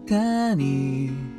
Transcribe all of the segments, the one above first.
かに。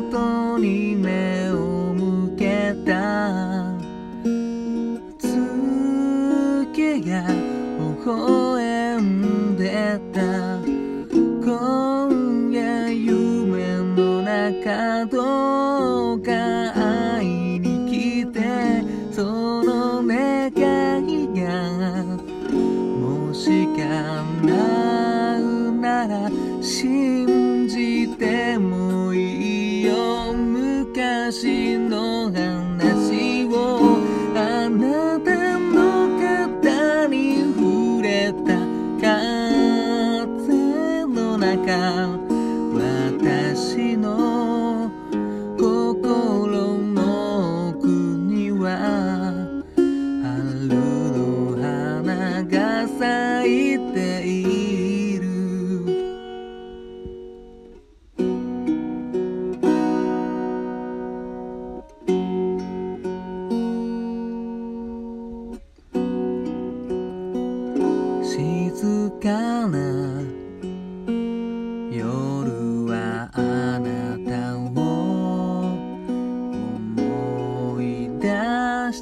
元にね。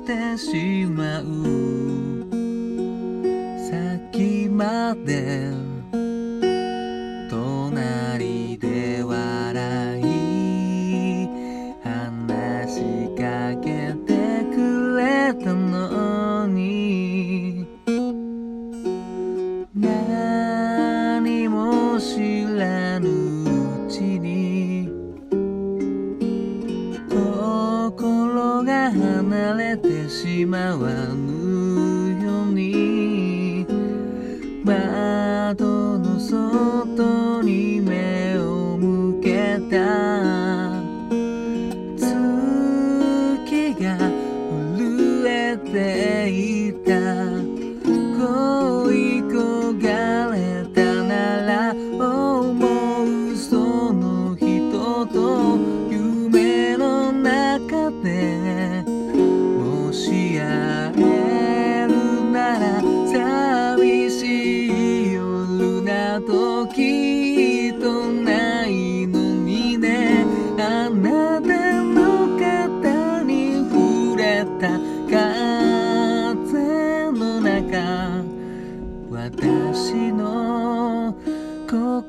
してしまう。先まで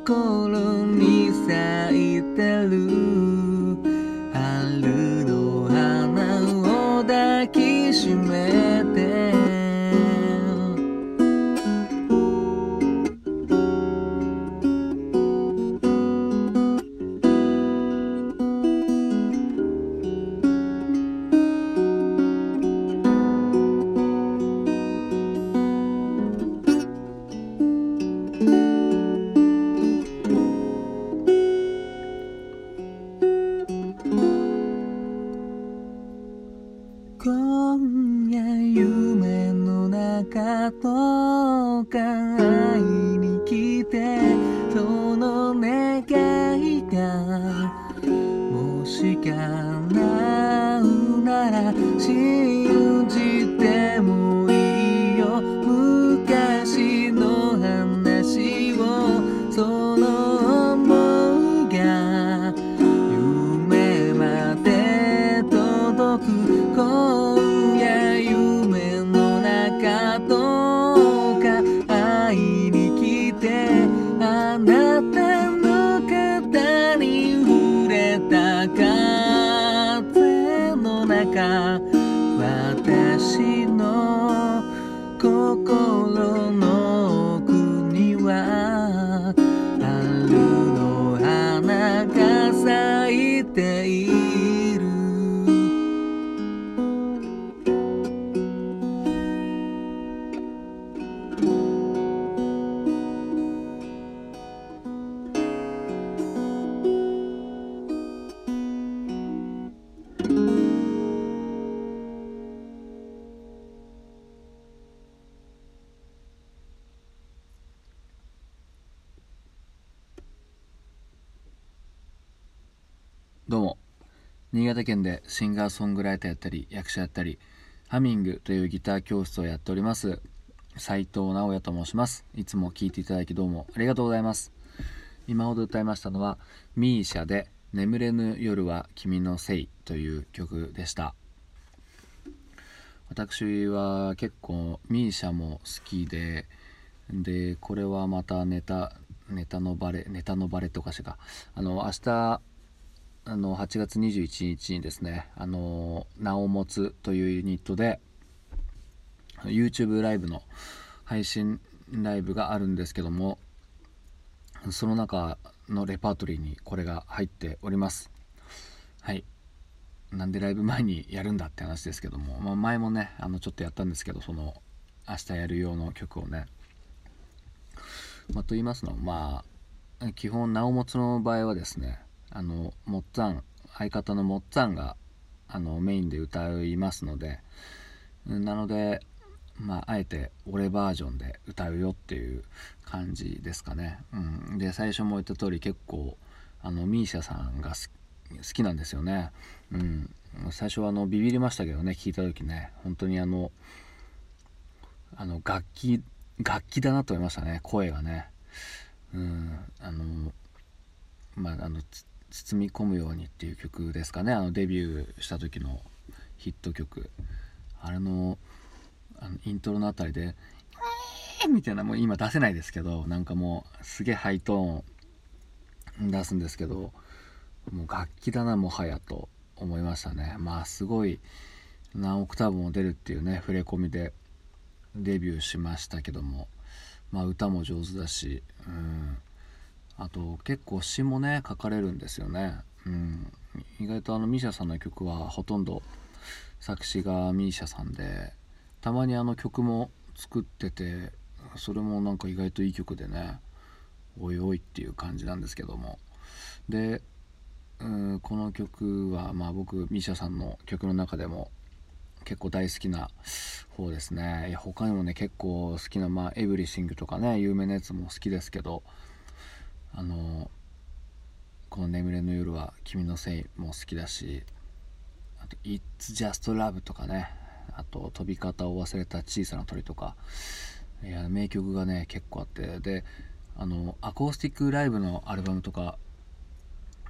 go. 私の心のどうも。新潟県でシンガーソングライターやったり役者やったりハミングというギター教室をやっております。斉藤直也と申します。いつも聴いていただきどうもありがとうございます。今ほど歌いましたのはミーシャで眠れぬ夜は君のせいという曲でした。私は結構ミーシャも好きででこれはまたネタネタのバレネタのバレとかしか。あの明日あの8月21日にですね「あの名を持つ」というユニットで YouTube ライブの配信ライブがあるんですけどもその中のレパートリーにこれが入っております。はい。なんでライブ前にやるんだって話ですけども、まあ、前もねあのちょっとやったんですけどその明日やる用の曲をね。まあ、と言いますのはまあ基本名を持つの場合はですねあのもっつぁん相方のもっつぁんがあのメインで歌いますのでなのでまああえて俺バージョンで歌うよっていう感じですかね、うん、で最初も言った通り結構あの misia さんが好きなんですよね、うん、最初はあのビビりましたけどね聞いた時ね。本当にあのあの楽器楽器だなと思いましたね声がね。うん。あのまああの包み込むようにっていう曲ですかね。あのデビューした時のヒット曲。あれのあのイントロのあたりで「みたいなもう今出せないですけどなんかもうすげえハイトーン出すんですけどもう楽器だなもはやと思いましたね。まあすごい何オクターブも出るっていうね触れ込みでデビューしましたけども、まあ、歌も上手だし、うん、あと結構詩もね書かれるんですよね、うん、意外とあの misia さんの曲はほとんど作詞が misia さんでたまにあの曲も作っててそれもなんか意外といい曲でねおいおいっていう感じなんですけども。で、うん、この曲はまあ僕 misia さんの曲の中でも結構大好きな方ですね。いや他にもね結構好きなまあエブリシングとかね有名なやつも好きですけどあのこの「眠れの夜は君のせい」も好きだしあと「It's Just Love」とかねあと「飛び方を忘れた小さな鳥」とかいや名曲がね結構あってであのアコースティックライブのアルバムとか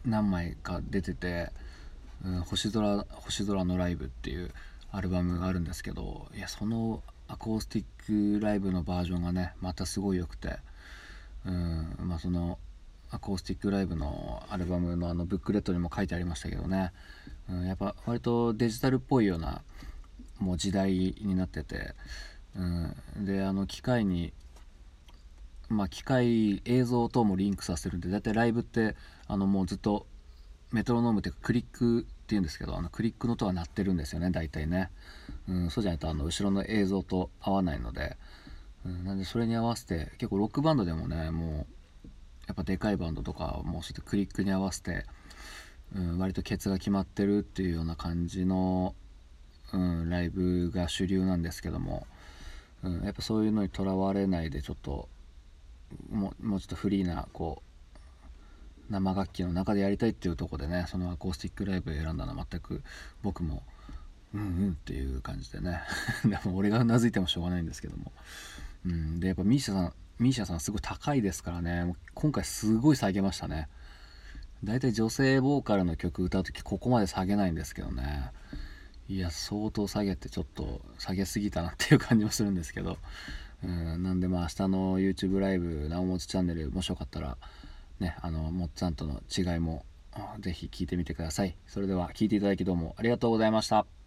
何枚か出てて「うん、星空星空のライブ」っていうアルバムがあるんですけどいやそのアコースティックライブのバージョンがねまたすごい良くてうんまあそのアコースティックライブのアルバムのあのブックレットにも書いてありましたけどね、うん、やっぱ割とデジタルっぽいようなもう時代になってて、うん、であの機械にまあ機械映像ともリンクさせるんで大体ライブってあのもうずっとメトロノームっていうかクリックっていうんですけどあのクリックの音が鳴ってるんですよね大体ね、うん、そうじゃないとあの後ろの映像と合わないので、うん、なんでそれに合わせて結構ロックバンドでもねもうやっぱでかいバンドとかもうそうやってクリックに合わせて、うん、割とケツが決まってるっていうような感じの、うん、ライブが主流なんですけども、うん、やっぱそういうのにとらわれないでちょっともうもうちょっとフリーなこう生楽器の中でやりたいっていうとこでねそのアコースティックライブを選んだのは全く僕もうんうんっていう感じでね。でも俺がうなずいてもしょうがないんですけども、うん、でやっぱミーシャさんミーシャさんすごい高いですからね。今回すごい下げましたね。大体女性ボーカルの曲歌う時ここまで下げないんですけどね。いや相当下げてちょっと下げすぎたなっていう感じもするんですけど、うん、なんでまあ明日の YouTube ライブなおもちチャンネルもしよかったらね、あのモッツァンとの違いもぜひ聞いてみてください。それでは聞いていただきどうもありがとうございました。